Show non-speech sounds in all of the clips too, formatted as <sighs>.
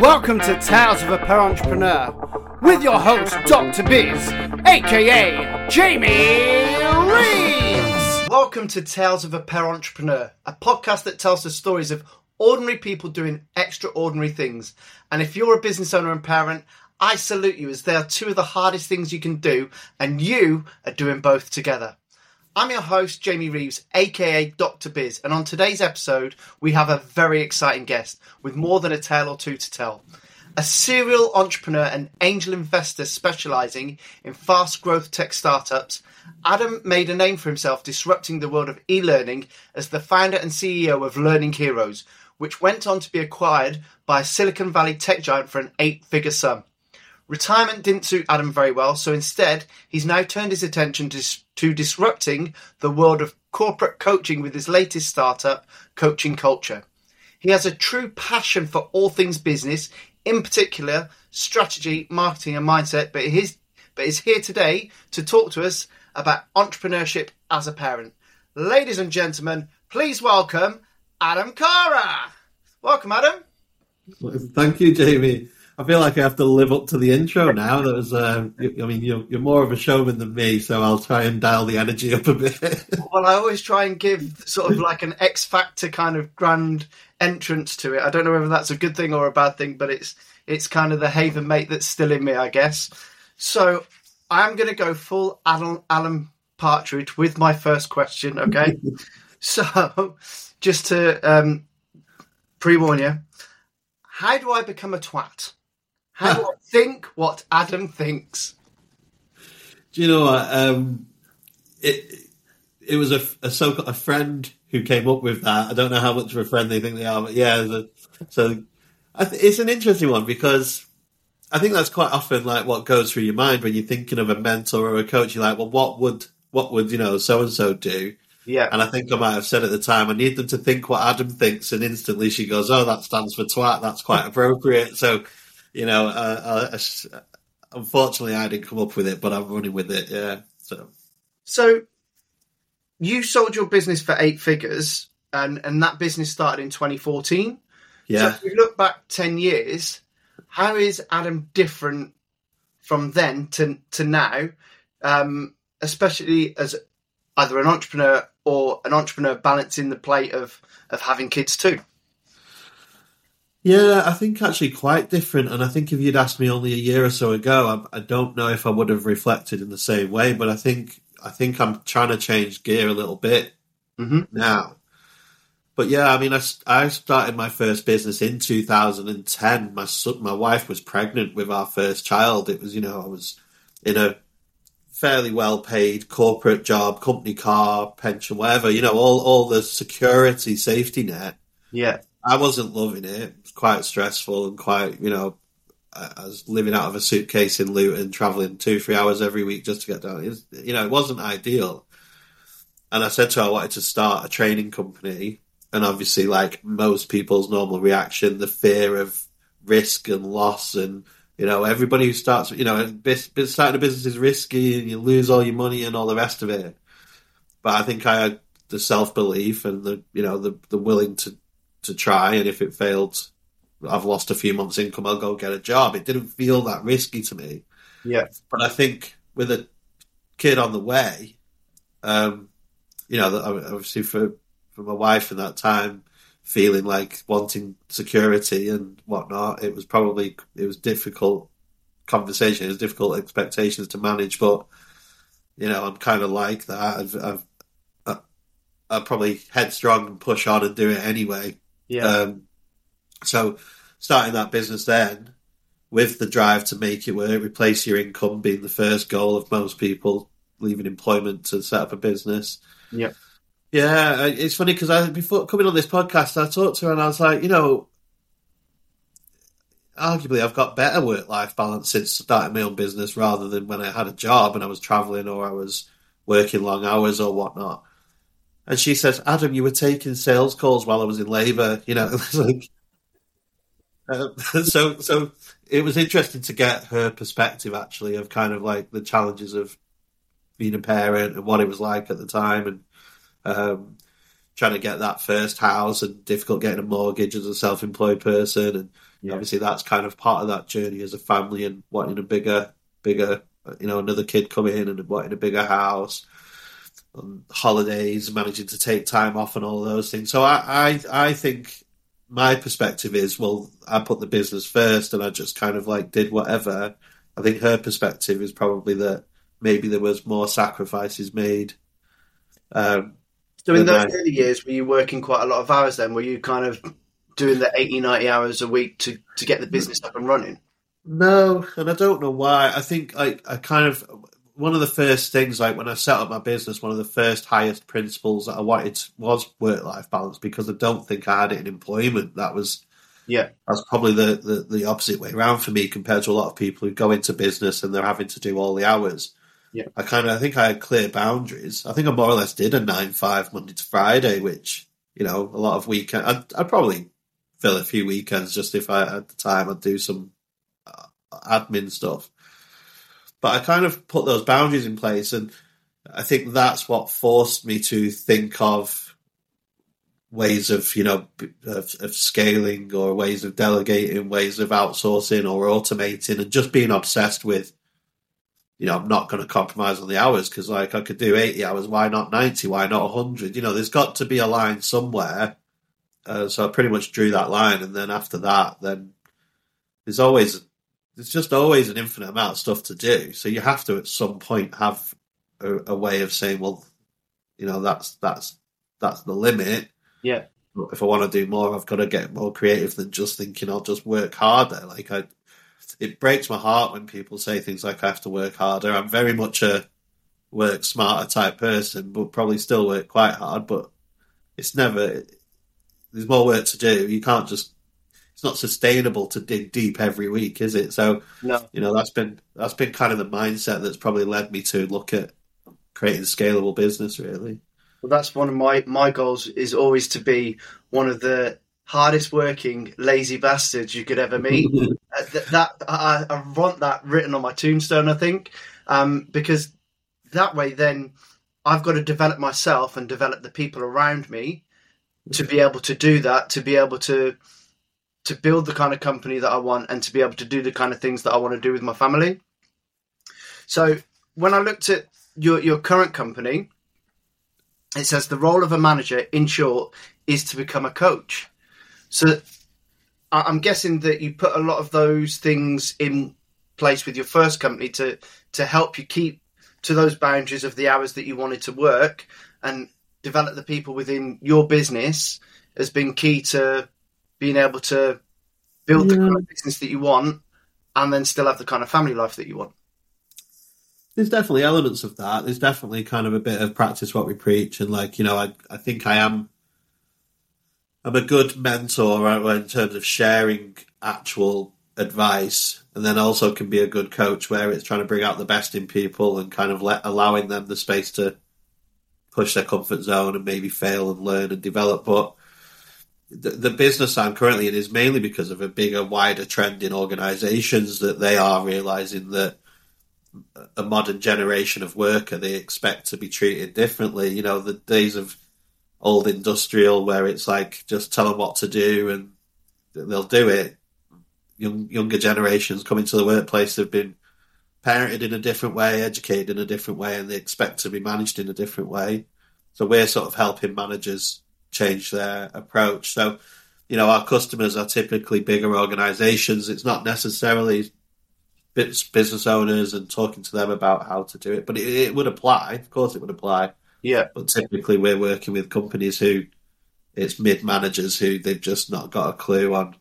Welcome to Tales of a Parentpreneur with your host, Dr. Biz, aka Jamie Reeves. Welcome to Tales of a Parentpreneur, a podcast that tells the stories of ordinary people doing extraordinary things. And if you're a business owner and parent, I salute you as they are two of the hardest things you can do, and you are doing both together. I'm your host, Jamie Reeves, aka Dr. Biz, and on today's episode, we have a very exciting guest with more than a tale or two to tell. A serial entrepreneur and angel investor specializing in fast growth tech startups, Adam made a name for himself disrupting the world of e learning as the founder and CEO of Learning Heroes, which went on to be acquired by a Silicon Valley tech giant for an eight figure sum. Retirement didn't suit Adam very well, so instead, he's now turned his attention to, to disrupting the world of corporate coaching with his latest startup, Coaching Culture. He has a true passion for all things business, in particular strategy, marketing, and mindset, but he's, but is here today to talk to us about entrepreneurship as a parent. Ladies and gentlemen, please welcome Adam Kara. Welcome, Adam. Thank you, Jamie. I feel like I have to live up to the intro now. That was, uh, I mean, you're, you're more of a showman than me, so I'll try and dial the energy up a bit. <laughs> well, I always try and give sort of like an X Factor kind of grand entrance to it. I don't know whether that's a good thing or a bad thing, but it's it's kind of the haven mate that's still in me, I guess. So I'm going to go full Alan, Alan Partridge with my first question. Okay, <laughs> so just to um, pre warn you, how do I become a twat? How do I <laughs> think what Adam thinks? Do you know what? Um, it it was a, a so a friend who came up with that. I don't know how much of a friend they think they are, but yeah. A, so th- it's an interesting one because I think that's quite often like what goes through your mind when you're thinking of a mentor or a coach. You're like, well, what would what would you know so and so do? Yeah. And I think I might have said at the time, I need them to think what Adam thinks, and instantly she goes, "Oh, that stands for twat. That's quite <laughs> appropriate." So you know, uh, uh, unfortunately, I didn't come up with it, but I'm running with it. Yeah. So, so you sold your business for eight figures, and and that business started in 2014. Yeah. So if you look back ten years, how is Adam different from then to to now? Um, especially as either an entrepreneur or an entrepreneur balancing the plate of of having kids too. Yeah, I think actually quite different. And I think if you'd asked me only a year or so ago, I, I, don't know if I would have reflected in the same way. But I think I think I'm trying to change gear a little bit mm-hmm. now. But yeah, I mean, I, I started my first business in 2010. My son, my wife was pregnant with our first child. It was, you know, I was in a fairly well paid corporate job, company car, pension, whatever, you know, all, all the security safety net. Yeah. I wasn't loving it. Quite stressful and quite, you know, uh, I was living out of a suitcase in Luton, traveling two, three hours every week just to get down. Was, you know, it wasn't ideal. And I said to her, I wanted to start a training company. And obviously, like most people's normal reaction, the fear of risk and loss. And, you know, everybody who starts, you know, starting a business is risky and you lose all your money and all the rest of it. But I think I had the self belief and the, you know, the, the willing to to try, and if it failed, I've lost a few months' income. I'll go get a job. It didn't feel that risky to me. Yeah, but I think with a kid on the way, um, you know, obviously for for my wife in that time, feeling like wanting security and whatnot, it was probably it was difficult conversation. It was difficult expectations to manage, but you know, I'm kind of like that. I've, I've i probably headstrong and push on and do it anyway. Yeah. Um, so starting that business then with the drive to make it work, replace your income being the first goal of most people leaving employment to set up a business. Yeah. Yeah, it's funny because I before coming on this podcast, I talked to her and I was like, you know, arguably I've got better work life balance since starting my own business rather than when I had a job and I was traveling or I was working long hours or whatnot. And she says, Adam, you were taking sales calls while I was in labour. You know, <laughs> like, uh, <laughs> so, so it was interesting to get her perspective actually of kind of like the challenges of being a parent and what it was like at the time. And, um, trying to get that first house and difficult getting a mortgage as a self-employed person, and yeah. obviously that's kind of part of that journey as a family and wanting a bigger, bigger, you know, another kid coming in and wanting a bigger house. holidays, managing to take time off, and all those things. So I, I, I think my perspective is, well, I put the business first, and I just kind of like did whatever. I think her perspective is probably that maybe there was more sacrifices made. Um, so in those early years, were you working quite a lot of hours then? Were you kind of doing the 80, 90 hours a week to, to get the business up and running? No, and I don't know why. I think like I kind of one of the first things like when I set up my business, one of the first highest principles that I wanted was work life balance because I don't think I had it in employment. That was yeah, that's probably the, the the opposite way around for me compared to a lot of people who go into business and they're having to do all the hours. Yeah. I kind of I think I had clear boundaries. I think I more or less did a nine five Monday to Friday, which you know a lot of weekend. I'd, I'd probably fill a few weekends just if I had the time. I'd do some uh, admin stuff, but I kind of put those boundaries in place, and I think that's what forced me to think of ways of you know of, of, scaling or ways of delegating ways of outsourcing or automating and just being obsessed with you know, I'm not going to compromise on the hours because, like, I could do 80 hours. Why not 90? Why not 100? You know, there's got to be a line somewhere. Uh, so I pretty much drew that line. And then after that, then there's always, there's just always an infinite amount of stuff to do. So you have to at some point have a, a way of saying, well, you know, that's, that's, that's the limit. Yeah. If I want to do more, I've got to get more creative than just thinking I'll just work harder. Like I, it breaks my heart when people say things like I have to work harder. I'm very much a work smarter type person, but probably still work quite hard. But it's never. There's more work to do. You can't just. It's not sustainable to dig deep every week, is it? So, no. you know, that's been that's been kind of the mindset that's probably led me to look at creating scalable business. Really. Well, that's one of my my goals is always to be one of the hardest working lazy bastards you could ever meet. <laughs> uh, th- that I, I, want that written on my tombstone. I think um, because that way, then I've got to develop myself and develop the people around me to be able to do that. To be able to to build the kind of company that I want and to be able to do the kind of things that I want to do with my family. So when I looked at your your current company, it says the role of a manager, in short, is to become a coach. So I'm guessing that you put a lot of those things in place with your first company to to help you keep to those boundaries of the hours that you wanted to work and develop the people within your business has been key to being able to build yeah. the kind of business that you want and then still have the kind of family life that you want. There's definitely elements of that. There's definitely kind of a bit of practice what we preach and like, you know, I I think I am I'm a good mentor in terms of sharing actual advice, and then also can be a good coach where it's trying to bring out the best in people and kind of let allowing them the space to push their comfort zone and maybe fail and learn and develop. But the, the business I'm currently in is mainly because of a bigger, wider trend in organisations that they are realizing that a modern generation of worker they expect to be treated differently. You know, the days of old industrial where it's like just tell them what to do and they'll do it. Young, younger generations coming to the workplace have been parented in a different way, educated in a different way, and they expect to be managed in a different way. So we're sort of helping managers change their approach. So, you know, our customers are typically bigger organizations. It's not necessarily business owners and talking to them about how to do it, but it, it would apply. Of course, it would apply. Yeah. But typically we're working with companies who it's mid managers who they've just not got a clue on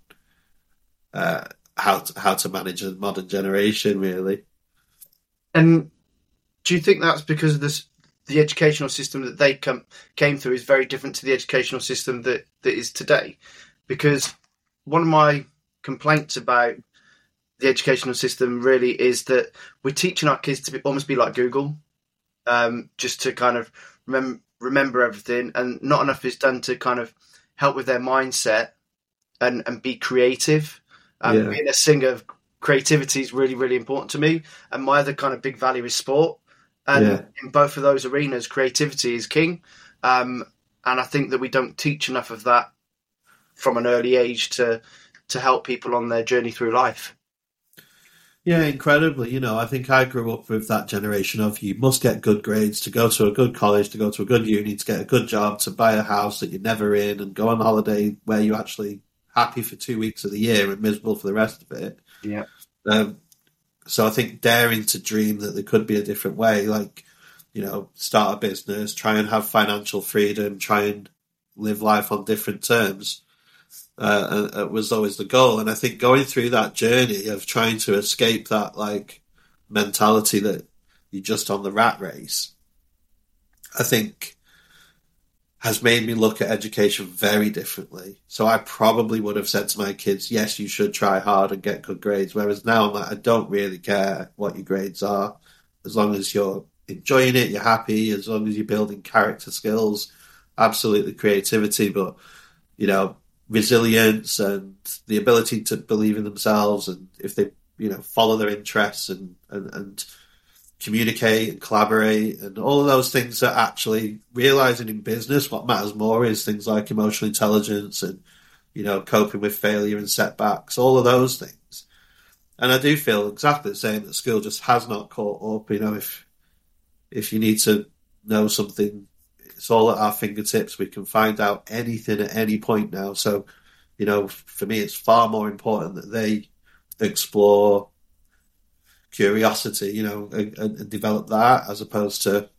uh, how to, how to manage a modern generation, really. And do you think that's because of this, the educational system that they come, came through is very different to the educational system that, that is today? Because one of my complaints about the educational system really is that we're teaching our kids to be, almost be like Google, um, just to kind of remember remember everything, and not enough is done to kind of help with their mindset and and be creative. Um, yeah. Being a singer, of creativity is really really important to me, and my other kind of big value is sport. And yeah. in both of those arenas, creativity is king. Um, and I think that we don't teach enough of that from an early age to to help people on their journey through life. Yeah, incredibly. You know, I think I grew up with that generation of you must get good grades to go to a good college, to go to a good uni, to get a good job, to buy a house that you're never in, and go on holiday where you're actually happy for two weeks of the year and miserable for the rest of it. Yeah. Um, so I think daring to dream that there could be a different way, like you know, start a business, try and have financial freedom, try and live life on different terms uh, uh, was always the goal. And I think going through that journey of trying to escape that like mentality that you're just on the rat race, I think has made me look at education very differently. So I probably would have said to my kids, yes, you should try hard and get good grades. Whereas now I'm like, I don't really care what your grades are, as long as you're enjoying it, you're happy, as long as you're building character skills, absolutely creativity, but you know, resilience and the ability to believe in themselves and if they you know follow their interests and and, and communicate and collaborate and all of those things that actually realizing in business what matters more is things like emotional intelligence and you know coping with failure and setbacks all of those things and i do feel exactly the same that school just has not caught up you know if if you need to know something it's all at our fingertips. We can find out anything at any point now. So, you know, for me, it's far more important that they explore curiosity, you know, and, and develop that as opposed to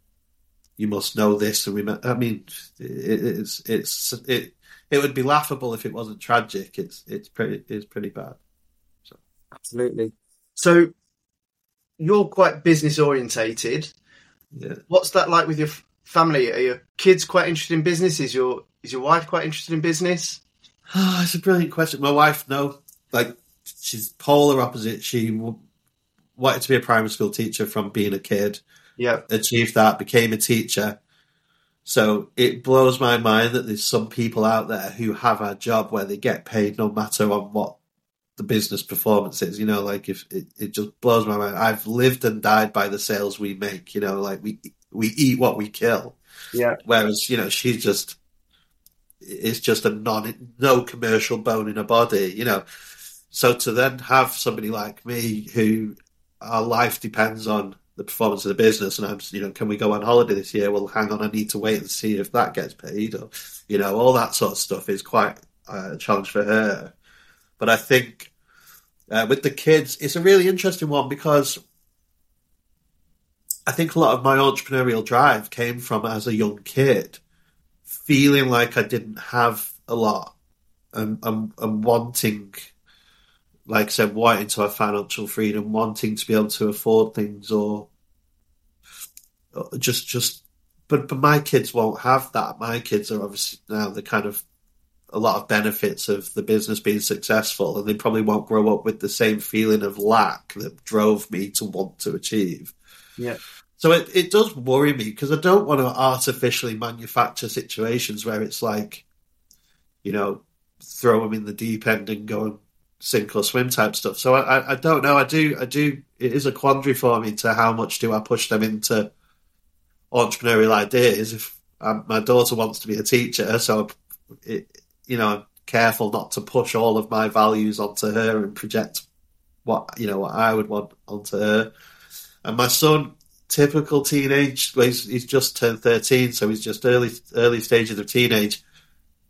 you must know this and remember. I mean, it, it's it's it it would be laughable if it wasn't tragic. It's it's pretty it's pretty bad. So absolutely. So you're quite business orientated. Yeah. What's that like with your family? Are your kids quite interested in business? Is your is your wife quite interested in business? Oh, it's a brilliant question. My wife, no, like she's polar opposite. She wanted to be a primary school teacher from being a kid. Yeah, achieved that, became a teacher. So it blows my mind that there's some people out there who have a job where they get paid no matter on what the business performance is. You know, like if it, it just blows my mind. I've lived and died by the sales we make. You know, like we we eat what we kill. Yeah. Whereas you know she's just it's just a non no commercial bone in her body. You know, so to then have somebody like me who our life depends on the performance of the business, and I'm you know can we go on holiday this year? Well, hang on, I need to wait and see if that gets paid, or you know all that sort of stuff is quite a challenge for her. But I think uh, with the kids, it's a really interesting one because I think a lot of my entrepreneurial drive came from as a young kid, feeling like I didn't have a lot and, and, and wanting, like I said, wanting to have financial freedom, wanting to be able to afford things or, or just, just, but, but my kids won't have that. My kids are obviously now the kind of a lot of benefits of the business being successful and they probably won't grow up with the same feeling of lack that drove me to want to achieve. Yeah. So it, it does worry me because I don't want to artificially manufacture situations where it's like, you know, throw them in the deep end and go and sink or swim type stuff. So I, I don't know. I do, I do. It is a quandary for me to how much do I push them into entrepreneurial ideas. If um, my daughter wants to be a teacher, so it, you know, I'm careful not to push all of my values onto her and project what you know what I would want onto her. And my son, typical teenage. He's, he's just turned thirteen, so he's just early early stages of teenage.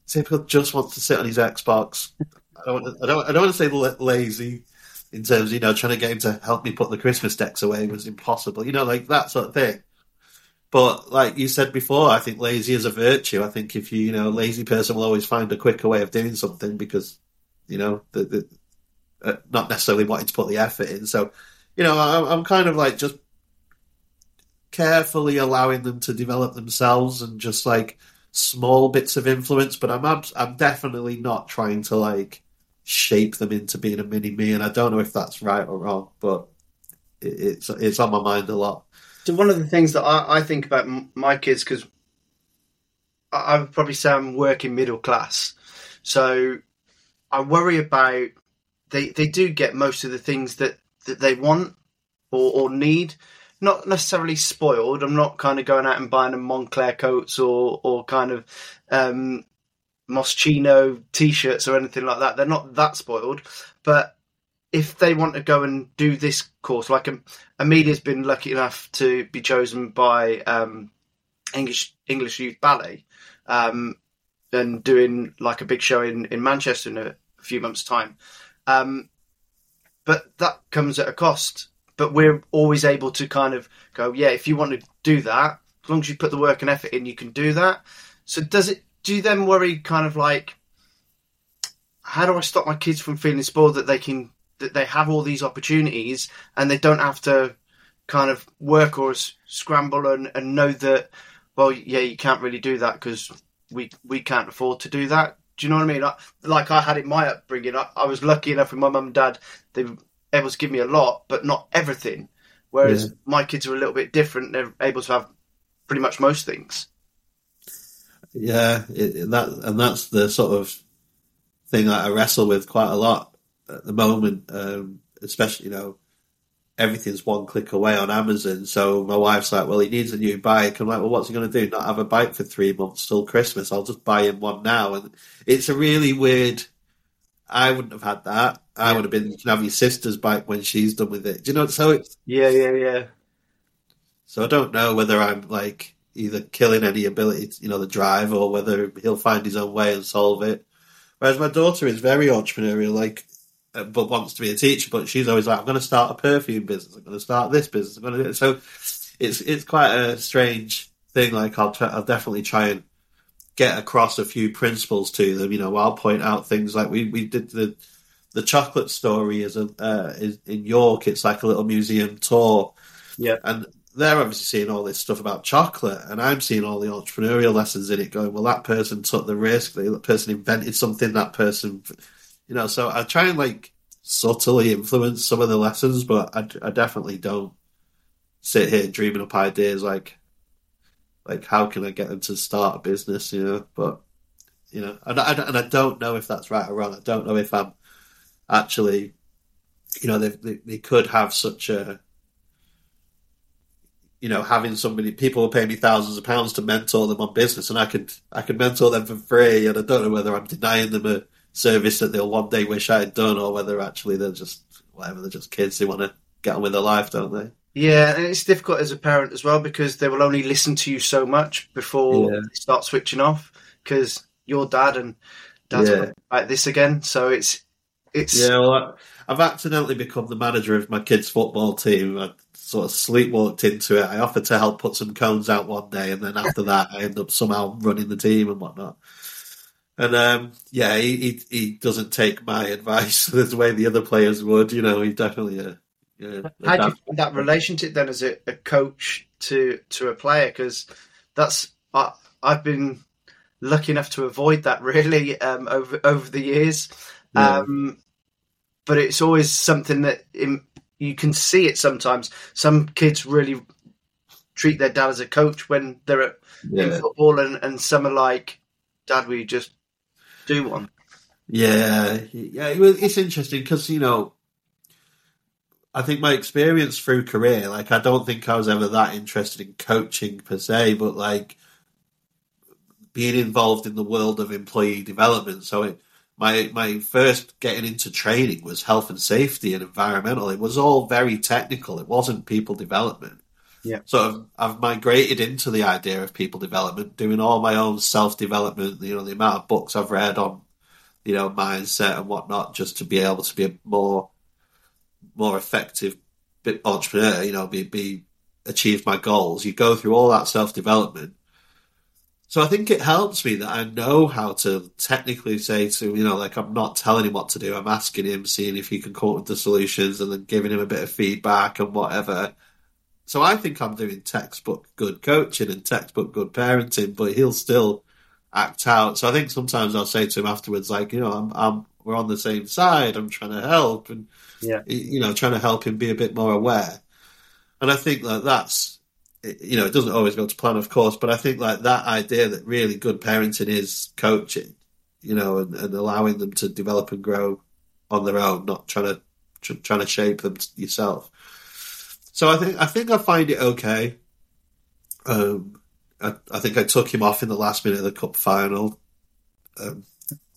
Typical, just wants to sit on his Xbox. I don't, I don't, I want to say lazy in terms, of, you know, trying to get him to help me put the Christmas decks away was impossible. You know, like that sort of thing. But like you said before, I think lazy is a virtue. I think if you, you know, lazy person will always find a quicker way of doing something because, you know, the, the uh, not necessarily wanting to put the effort in. So, you know, I'm, I'm kind of like just carefully allowing them to develop themselves and just like small bits of influence. But I'm I'm definitely not trying to like shape them into being a mini me, and I don't know if that's right or wrong, but it's it's on my mind a lot. So one of the things that I, I think about my kids because I would probably say I'm working middle class, so I worry about they they do get most of the things that that they want or, or need not necessarily spoiled. I'm not kind of going out and buying them Moncler coats or or kind of um, Moschino t-shirts or anything like that. They're not that spoiled, but if they want to go and do this course, like um, Amelia's been lucky enough to be chosen by um, English English Youth Ballet, um, and doing like a big show in in Manchester in a, few months' time. Um, but that comes at a cost. But we're always able to kind of go, yeah, if you want to do that, as long as you put the work and effort in, you can do that. So does it? Do you then worry, kind of like, how do I stop my kids from feeling spoiled that they can that they have all these opportunities and they don't have to kind of work or scramble and, and know that well yeah you can't really do that because we we can't afford to do that do you know what I mean? Like I had in my upbringing, I, I was lucky enough with my mum and dad; they were able to give me a lot, but not everything. Whereas yeah. my kids are a little bit different; they're able to have pretty much most things. Yeah, it, that and that's the sort of thing that I wrestle with quite a lot at the moment. Um, especially, you know, everything's one click away on Amazon. So my wife's like, well, he needs a new bike. I'm like, well, what's he going to do? Not have a bike for three months till Christmas? I'll just buy him one now. And it's a really weird. I wouldn't have had that. I would have been, you can have your sister's bike when she's done with it. Do you know? So it's. Yeah, yeah, yeah. So I don't know whether I'm like either killing any ability, to, you know, the drive, or whether he'll find his own way and solve it. Whereas my daughter is very entrepreneurial. Like uh, but wants to be a teacher. But she's always like, I'm going to start a perfume business. I'm going to start this business. I'm going to do it. So it's it's quite a strange thing. Like I'll try, I'll definitely try and get across a few principles to them. You know, I'll point out things like we we did the the chocolate story is a uh, is in York. It's like a little museum tour. Yeah, and they're obviously seeing all this stuff about chocolate, and I'm seeing all the entrepreneurial lessons in it. Going, well, that person took the risk. That person invented something. That person you know, so I try and like subtly influence some of the lessons, but I, I definitely don't sit here dreaming up ideas like like how can I get them to start a business, you know? But you know, and I, and I don't know if that's right or wrong. I don't know if I'm actually, you know, they they, they could have such a you know, having somebody people will pay me thousands of pounds to mentor them on business, and I could I could mentor them for free, and I don't know whether I'm denying them a service that they'll one day wish I had done, or whether actually they're just whatever they're just kids. They want to get on with their life, don't they? Yeah, and it's difficult as a parent as well because they will only listen to you so much before yeah. they start switching off because your dad and dad's yeah. like this again. So it's it's yeah. Well, I've accidentally become the manager of my kids' football team. I sort of sleepwalked into it. I offered to help put some cones out one day, and then after that, I end up somehow running the team and whatnot. And um, yeah, he, he, he doesn't take my <laughs> advice the way the other players would. You know, he's definitely a. a How do you find that relationship then as a, a coach to to a player? Because that's I, I've been lucky enough to avoid that <laughs> really um, over over the years. Yeah. Um, but it's always something that in, you can see it sometimes. Some kids really treat their dad as a coach when they're at, yeah. in football, and, and some are like, "Dad, will you just do one. Yeah, yeah, it's interesting because you know, I think my experience through career, like, I don't think I was ever that interested in coaching per se, but like being involved in the world of employee development. So it, my my first getting into training was health and safety and environmental. It was all very technical. It wasn't people development. Yeah. So I've, I've migrated into the idea of people development, doing all my own self development. You know, the amount of books I've read on, you know, mindset and whatnot, just to be able to be a more, more effective entrepreneur. You know, be be achieve my goals. You go through all that self development. So I think it helps me that I know how to technically say to you know, like I'm not telling him what to do. I'm asking him, seeing if he can come up with the solutions, and then giving him a bit of feedback and whatever so I think I'm doing textbook good coaching and textbook good parenting, but he'll still act out. So I think sometimes I'll say to him afterwards, like, you know, I'm, I'm we're on the same side. I'm trying to help, and yeah, you know, trying to help him be a bit more aware. And I think that that's, you know, it doesn't always go to plan, of course, but I think like that idea that really good parenting is coaching, you know, and, and allowing them to develop and grow on their own, not trying to trying to shape them yourself. So I think I think I find it okay. Um, I, I think I took him off in the last minute of the cup final. Um,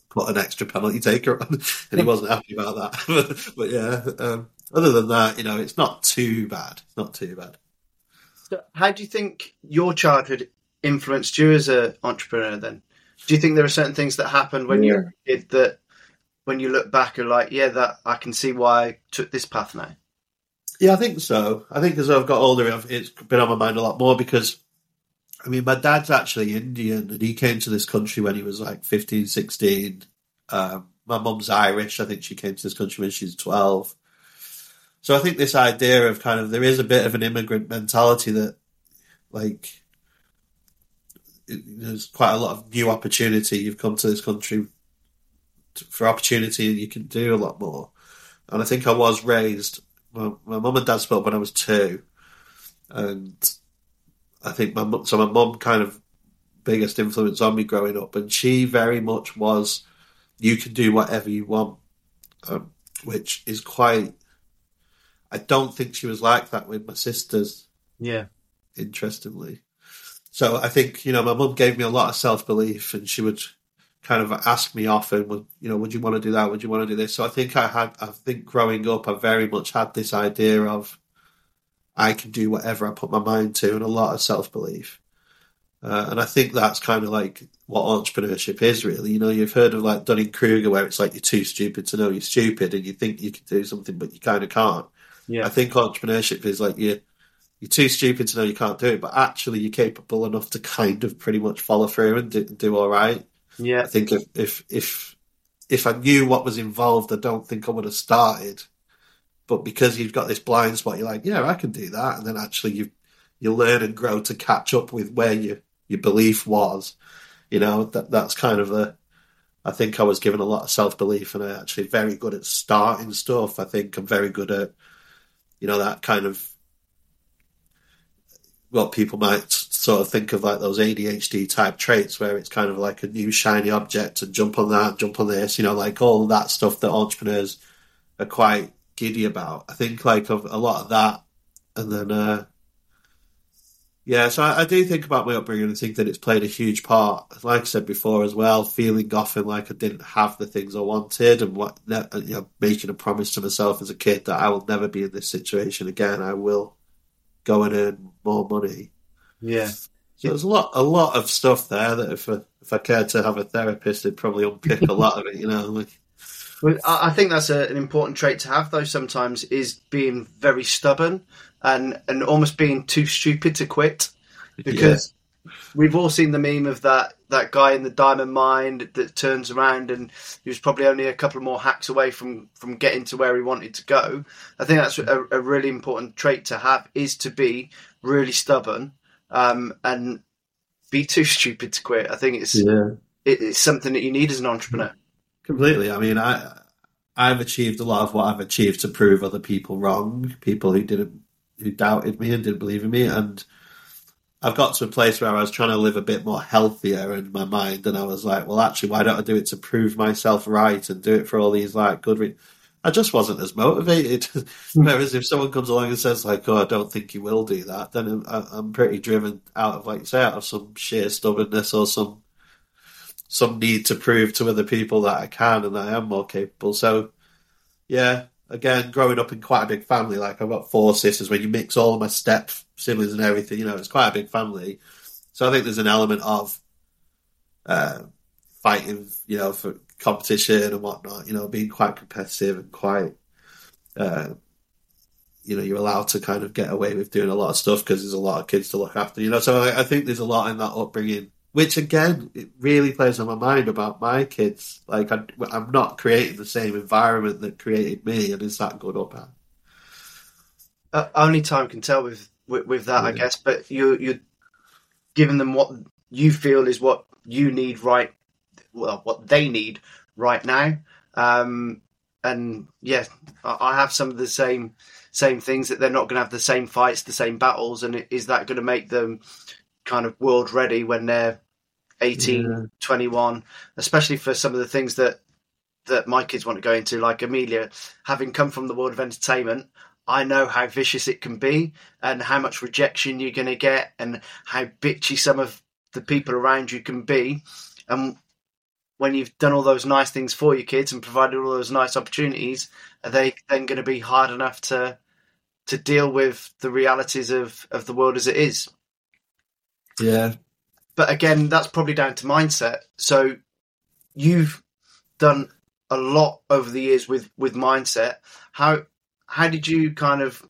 put an extra penalty taker on, <laughs> and he wasn't happy about that. <laughs> but yeah, um, other than that, you know, it's not too bad. Not too bad. So how do you think your childhood influenced you as an entrepreneur? Then, do you think there are certain things that happened when yeah. you're a kid that, when you look back, are like, yeah, that I can see why I took this path now. Yeah, I think so. I think as I've got older, it's been on my mind a lot more because, I mean, my dad's actually Indian and he came to this country when he was like 15, 16. Um, my mum's Irish. I think she came to this country when she was 12. So I think this idea of kind of there is a bit of an immigrant mentality that, like, it, there's quite a lot of new opportunity. You've come to this country for opportunity and you can do a lot more. And I think I was raised my, my mum and dad split when I was two, and I think my mum, so my mum kind of biggest influence on me growing up, and she very much was, you can do whatever you want, um, which is quite. I don't think she was like that with my sisters. Yeah, interestingly. So I think you know my mum gave me a lot of self belief, and she would kind of ask me often, would you know, would you want to do that? Would you want to do this? So I think I had, I think growing up, I very much had this idea of I can do whatever I put my mind to, and a lot of self belief. Uh, and I think that's kind of like what entrepreneurship is, really. You know, you've heard of like Dunning Kruger, where it's like you're too stupid to know you're stupid, and you think you can do something, but you kind of can't. Yeah. I think entrepreneurship is like you you're too stupid to know you can't do it, but actually you're capable enough to kind of pretty much follow through and do, do all right. Yeah, I think if if if if I knew what was involved, I don't think I would have started. But because you've got this blind spot, you're like, yeah, I can do that, and then actually you you learn and grow to catch up with where your your belief was. You know that that's kind of the. I think I was given a lot of self belief, and I'm actually very good at starting stuff. I think I'm very good at, you know, that kind of what people might sort of think of like those ADHD type traits where it's kind of like a new shiny object and jump on that, jump on this, you know, like all that stuff that entrepreneurs are quite giddy about. I think like of a lot of that, and then uh, yeah, so I, I, do think about my upbringing and think that it's played a huge part. Like I said before as well, feeling often like I didn't have the things I wanted, and what you know, making a promise to myself as a kid that I will never be in this situation again. I will go and earn more money. Yeah. So there's a lot, a lot of stuff there that if I, if I cared to have a therapist, they'd probably unpick a lot of it. You know, like. Well, I think that's a, an important trait to have, though. Sometimes is being very stubborn and and almost being too stupid to quit, because yeah. we've all seen the meme of that that guy in the diamond mine that turns around and he was probably only a couple more hacks away from from getting to where he wanted to go. I think that's a, a really important trait to have is to be really stubborn um, and be too stupid to quit. I think it's yeah. it, it's something that you need as an entrepreneur. Completely. I mean, I I've achieved a lot of what I've achieved to prove other people wrong. People who didn't who doubted me and didn't believe in me, and I've got to a place where I was trying to live a bit more healthier in my mind, and I was like, well, actually, why don't I do it to prove myself right and do it for all these like good reasons? I just wasn't as motivated. <laughs> Whereas if someone comes along and says like, "Oh, I don't think you will do that," then I'm pretty driven out of like say, out of some sheer stubbornness or some some need to prove to other people that I can and that I am more capable. So, yeah, again, growing up in quite a big family, like I've got four sisters. When you mix all my step siblings and everything, you know, it's quite a big family. So I think there's an element of uh, fighting, you know, for competition and whatnot. You know, being quite competitive and quite, uh, you know, you're allowed to kind of get away with doing a lot of stuff because there's a lot of kids to look after. You know, so I, I think there's a lot in that upbringing. Which again, it really plays on my mind about my kids. Like I, I'm not creating the same environment that created me, and is that good or bad? Uh, only time can tell with with, with that, yeah. I guess. But you you're giving them what you feel is what you need right well, what they need right now. Um, and yeah, I have some of the same same things that they're not going to have the same fights, the same battles, and is that going to make them kind of world ready when they're 18, yeah. 21, especially for some of the things that that my kids want to go into, like Amelia, having come from the world of entertainment, I know how vicious it can be and how much rejection you're going to get and how bitchy some of the people around you can be. And when you've done all those nice things for your kids and provided all those nice opportunities, are they then going to be hard enough to to deal with the realities of, of the world as it is? Yeah. But again, that's probably down to mindset. So you've done a lot over the years with with mindset. How how did you kind of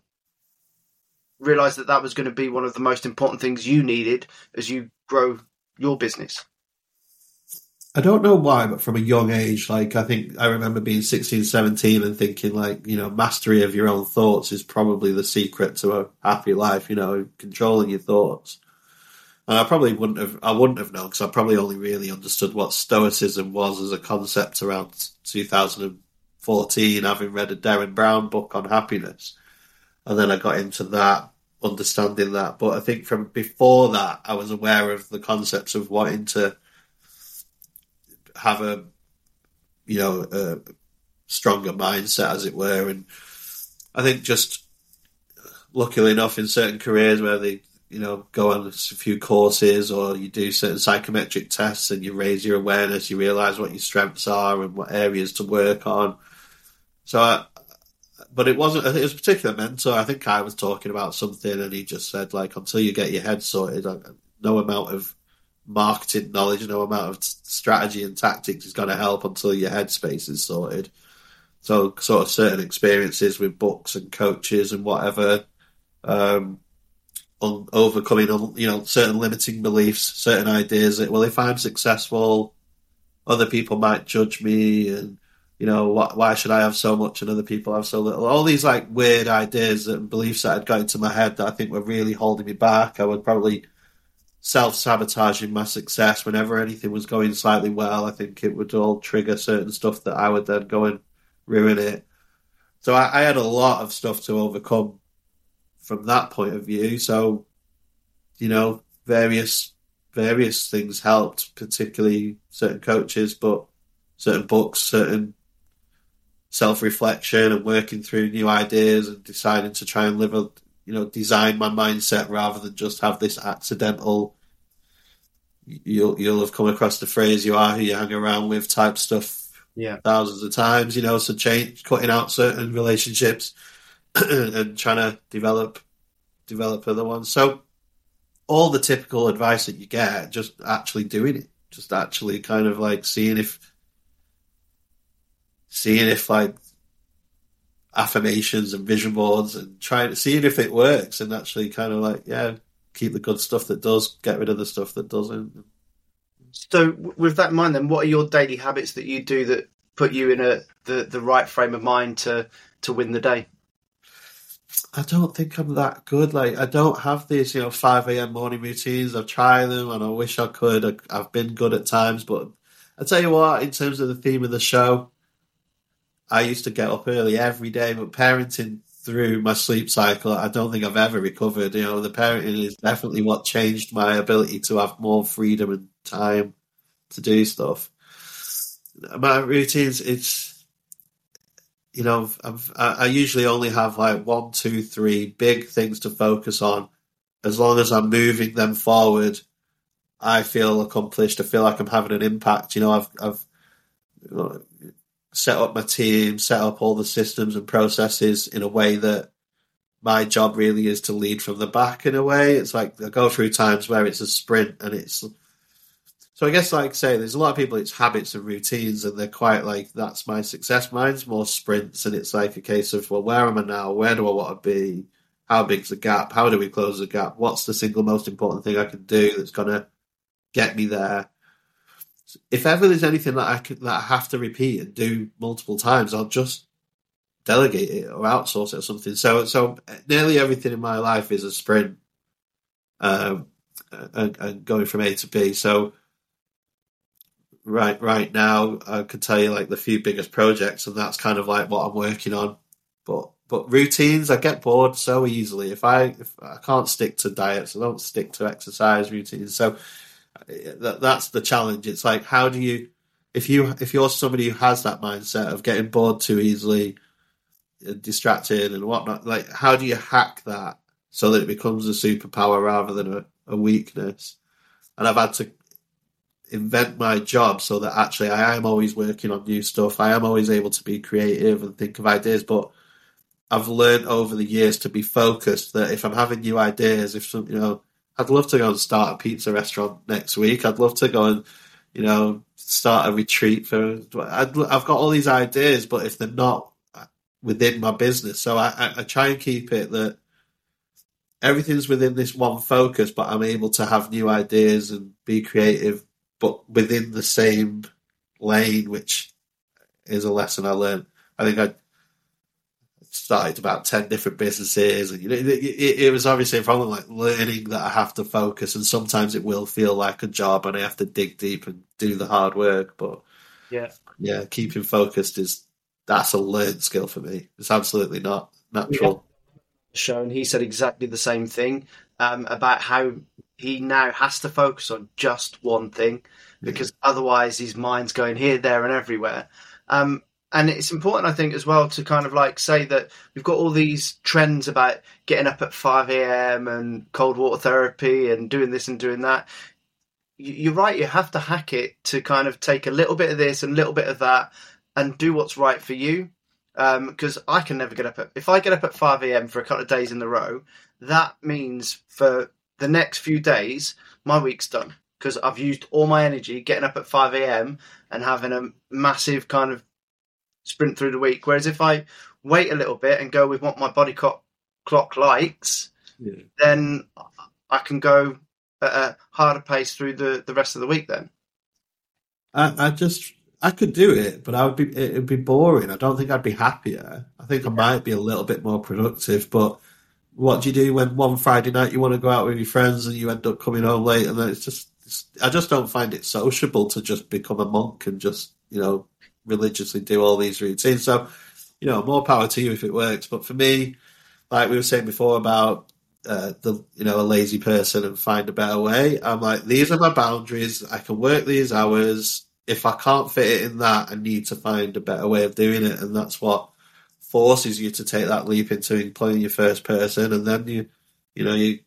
realize that that was going to be one of the most important things you needed as you grow your business? I don't know why, but from a young age, like I think I remember being 16, 17 and thinking like, you know, mastery of your own thoughts is probably the secret to a happy life, you know, controlling your thoughts. And I probably wouldn't have, I wouldn't have known because I probably only really understood what Stoicism was as a concept around 2014, having read a Derren Brown book on happiness. And then I got into that, understanding that. But I think from before that, I was aware of the concepts of wanting to have a, you know, a stronger mindset, as it were. And I think just luckily enough in certain careers where they you know, go on a few courses or you do certain psychometric tests and you raise your awareness, you realize what your strengths are and what areas to work on. So, I, but it wasn't, it was a particular mentor. I think I was talking about something and he just said, like, until you get your head sorted, no amount of marketing knowledge, no amount of strategy and tactics is going to help until your headspace is sorted. So, sort of certain experiences with books and coaches and whatever, um, on overcoming, you know, certain limiting beliefs, certain ideas that, well, if I'm successful, other people might judge me and, you know, why, why should I have so much and other people have so little? All these like weird ideas and beliefs that had got into my head that I think were really holding me back. I would probably self sabotaging my success whenever anything was going slightly well. I think it would all trigger certain stuff that I would then go and ruin it. So I, I had a lot of stuff to overcome from that point of view. So, you know, various various things helped, particularly certain coaches, but certain books, certain self reflection, and working through new ideas and deciding to try and live a you know design my mindset rather than just have this accidental. You'll you'll have come across the phrase "you are who you hang around with" type stuff. Yeah, thousands of times. You know, so change, cutting out certain relationships <clears throat> and trying to develop develop other ones. So all the typical advice that you get, just actually doing it, just actually kind of like seeing if seeing if like affirmations and vision boards and trying to seeing if it works and actually kind of like yeah keep the good stuff that does get rid of the stuff that doesn't. So with that in mind then what are your daily habits that you do that put you in a the, the right frame of mind to to win the day I don't think I'm that good. Like, I don't have these, you know, 5 a.m. morning routines. I've tried them and I wish I could. I've been good at times, but I tell you what, in terms of the theme of the show, I used to get up early every day, but parenting through my sleep cycle, I don't think I've ever recovered. You know, the parenting is definitely what changed my ability to have more freedom and time to do stuff. My routines, it's you know, I've, i usually only have like one, two, three big things to focus on. As long as I'm moving them forward, I feel accomplished. I feel like I'm having an impact. You know, I've, I've set up my team, set up all the systems and processes in a way that my job really is to lead from the back in a way. It's like I go through times where it's a sprint and it's so I guess, like I say, there's a lot of people. It's habits and routines, and they're quite like that's my success. Mine's more sprints, and it's like a case of well, where am I now? Where do I want to be? How big's the gap? How do we close the gap? What's the single most important thing I can do that's gonna get me there? If ever there's anything that I could, that I have to repeat and do multiple times, I'll just delegate it or outsource it or something. So, so nearly everything in my life is a sprint, um, and, and going from A to B. So right right now I could tell you like the few biggest projects and that's kind of like what I'm working on. But but routines I get bored so easily. If I if I can't stick to diets, I don't stick to exercise routines. So eh, that that's the challenge. It's like how do you if you if you're somebody who has that mindset of getting bored too easily, and distracted and whatnot, like how do you hack that so that it becomes a superpower rather than a, a weakness? And I've had to invent my job so that actually I am always working on new stuff. I am always able to be creative and think of ideas, but I've learned over the years to be focused that if I'm having new ideas, if some, you know, I'd love to go and start a pizza restaurant next week. I'd love to go and, you know, start a retreat for, i have got all these ideas, but if they're not within my business, so I, I, I try and keep it that everything's within this one focus, but I'm able to have new ideas and be creative but within the same lane, which is a lesson I learned. I think I started about 10 different businesses and you know, it, it, it, was obviously a problem like learning that I have to focus and sometimes it will feel like a job and I have to dig deep and do the hard work. But yeah, yeah, keeping focused is, that's a learned skill for me. It's absolutely not natural. Show and he said exactly the same thing um, about how he now has to focus on just one thing because yeah. otherwise his mind's going here, there, and everywhere. Um, and it's important, I think, as well to kind of like say that we've got all these trends about getting up at 5 a.m. and cold water therapy and doing this and doing that. You're right, you have to hack it to kind of take a little bit of this and a little bit of that and do what's right for you. Because um, I can never get up at, if I get up at 5 a.m. for a couple of days in a row, that means for the next few days, my week's done because I've used all my energy getting up at 5 a.m. and having a massive kind of sprint through the week. Whereas if I wait a little bit and go with what my body clock, clock likes, yeah. then I can go at a harder pace through the, the rest of the week then. I, I just I could do it, but I would be it would be boring. I don't think I'd be happier. I think I might be a little bit more productive, but what do you do when one Friday night you want to go out with your friends and you end up coming home late? And then it's just, it's, I just don't find it sociable to just become a monk and just, you know, religiously do all these routines. So, you know, more power to you if it works. But for me, like we were saying before about uh, the you know a lazy person and find a better way. I'm like these are my boundaries. I can work these hours. If I can't fit it in that, I need to find a better way of doing it, and that's what forces you to take that leap into playing your first person, and then you, you know, you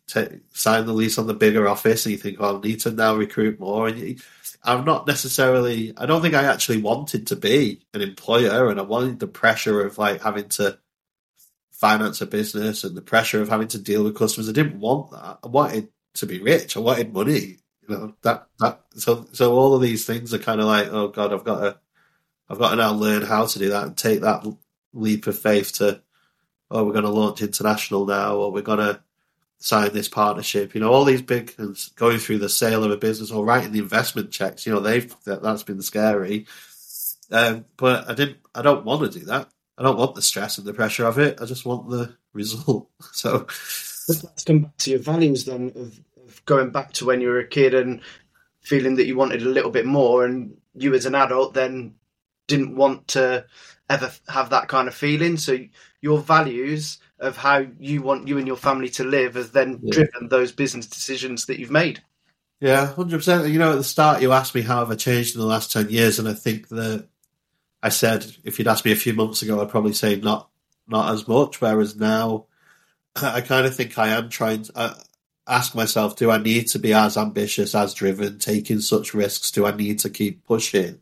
sign the lease on the bigger office, and you think, "Well, I need to now recruit more." And you, I'm not necessarily. I don't think I actually wanted to be an employer, and I wanted the pressure of like having to finance a business and the pressure of having to deal with customers. I didn't want that. I wanted to be rich. I wanted money. You know that that. So so all of these things are kind of like, oh god, I've got to. I've got to now learn how to do that and take that leap of faith to, oh, we're going to launch international now, or we're going to sign this partnership. You know, all these big things going through the sale of a business or writing the investment checks. You know, they've that, has been scary. Um, but I didn't. I don't want to do that. I don't want the stress and the pressure of it. I just want the <laughs> result. So let's come back to your values then of going back to when you were a kid and feeling that you wanted a little bit more, and you as an adult then didn't want to ever have that kind of feeling. So your values of how you want you and your family to live has then yeah. driven those business decisions that you've made. Yeah, hundred percent. You know, at the start you asked me how have I changed in the last ten years, and I think that I said if you'd asked me a few months ago, I'd probably say not not as much. Whereas now, <clears throat> I kind of think I am trying to ask myself: Do I need to be as ambitious, as driven, taking such risks? Do I need to keep pushing?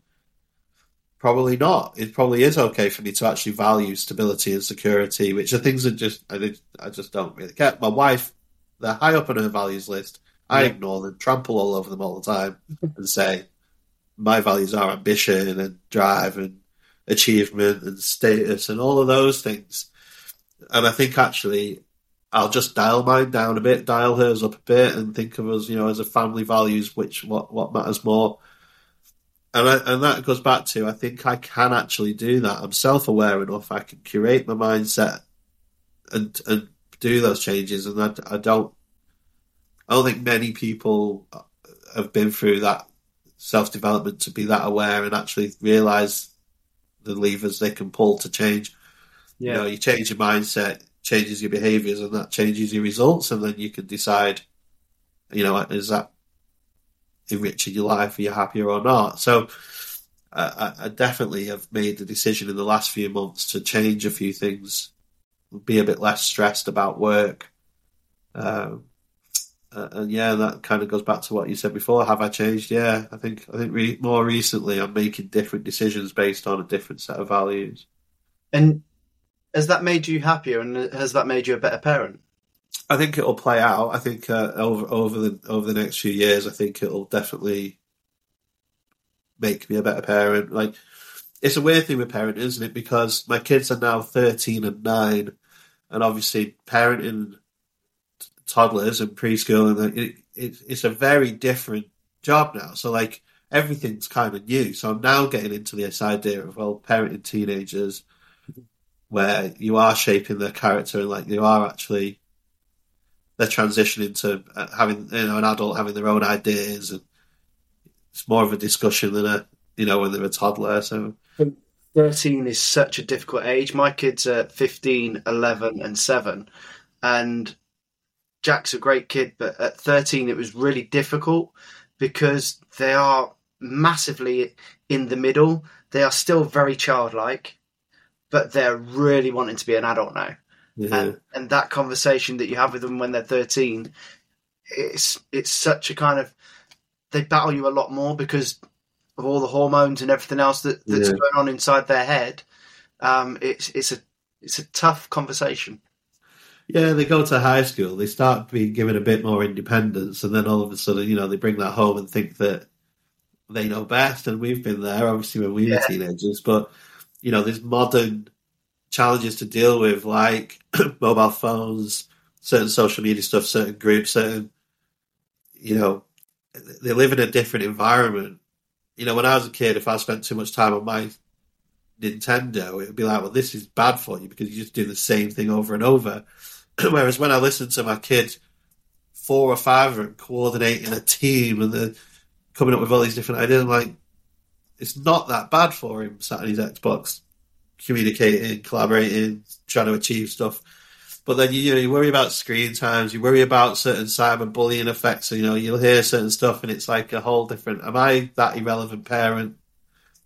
Probably not. It probably is okay for me to actually value stability and security, which are things that just I, I just don't really care. My wife, they're high up on her values list. I yeah. ignore them, trample all over them all the time, and say my values are ambition and drive and achievement and status and all of those things. And I think actually I'll just dial mine down a bit, dial hers up a bit, and think of us, you know, as a family values, which what what matters more and I, and that goes back to I think I can actually do that. I'm self aware enough. I can curate my mindset and and do those changes. And I, I don't I don't think many people have been through that self development to be that aware and actually realize the levers they can pull to change. Yeah. You know, you change your mindset, changes your behaviors, and that changes your results, and then you can decide. You know, is that enriching your life? Are you happier or not? So I, I, definitely have made the decision in the last few months to change a few things, be a bit less stressed about work. Um, uh, and yeah, that kind of goes back to what you said before. Have I changed? Yeah, I think I think re- more recently I'm making different decisions based on a different set of values. And has that made you happier? And has that made you a better parent? I think it'll play out. I think uh, over over the over the next few years, I think it'll definitely make me a better parent. Like it's a weird thing with parenting, isn't it? Because my kids are now thirteen and nine, and obviously parenting toddlers and preschool, and it, it, it's a very different job now. So like everything's kind of new. So I'm now getting into this idea of well, parenting teenagers, where you are shaping their character and like you are actually they're transitioning to uh, having you know an adult having their own ideas and it's more of a discussion than a you know when they're a toddler. So. 13 is such a difficult age. My kids are 15, 11, and 7. And Jack's a great kid, but at 13 it was really difficult because they are massively in the middle. They are still very childlike, but they're really wanting to be an adult now. Yeah. And, and that conversation that you have with them when they're 13, it's it's such a kind of they battle you a lot more because of all the hormones and everything else that, that's yeah. going on inside their head. Um, it's it's a it's a tough conversation. Yeah, they go to high school, they start being given a bit more independence, and then all of a sudden, you know, they bring that home and think that they know best. And we've been there, obviously, when we were teenagers. But you know, these modern challenges to deal with, like <clears throat> mobile phones, certain social media stuff, certain groups, certain, you know, they live in a different environment. You know, when I was a kid, if I spent too much time on my Nintendo, it would be like, well, this is bad for you because you just do the same thing over and over. <clears throat> Whereas when I listen to my kids, four or five of them coordinating a team and they're coming up with all these different ideas, I'm like, it's not that bad for him sat on his Xbox, communicating, collaborating, trying to achieve stuff. But then you, you, know, you worry about screen times, you worry about certain cyberbullying effects. So, you know, you'll hear certain stuff, and it's like a whole different. Am I that irrelevant parent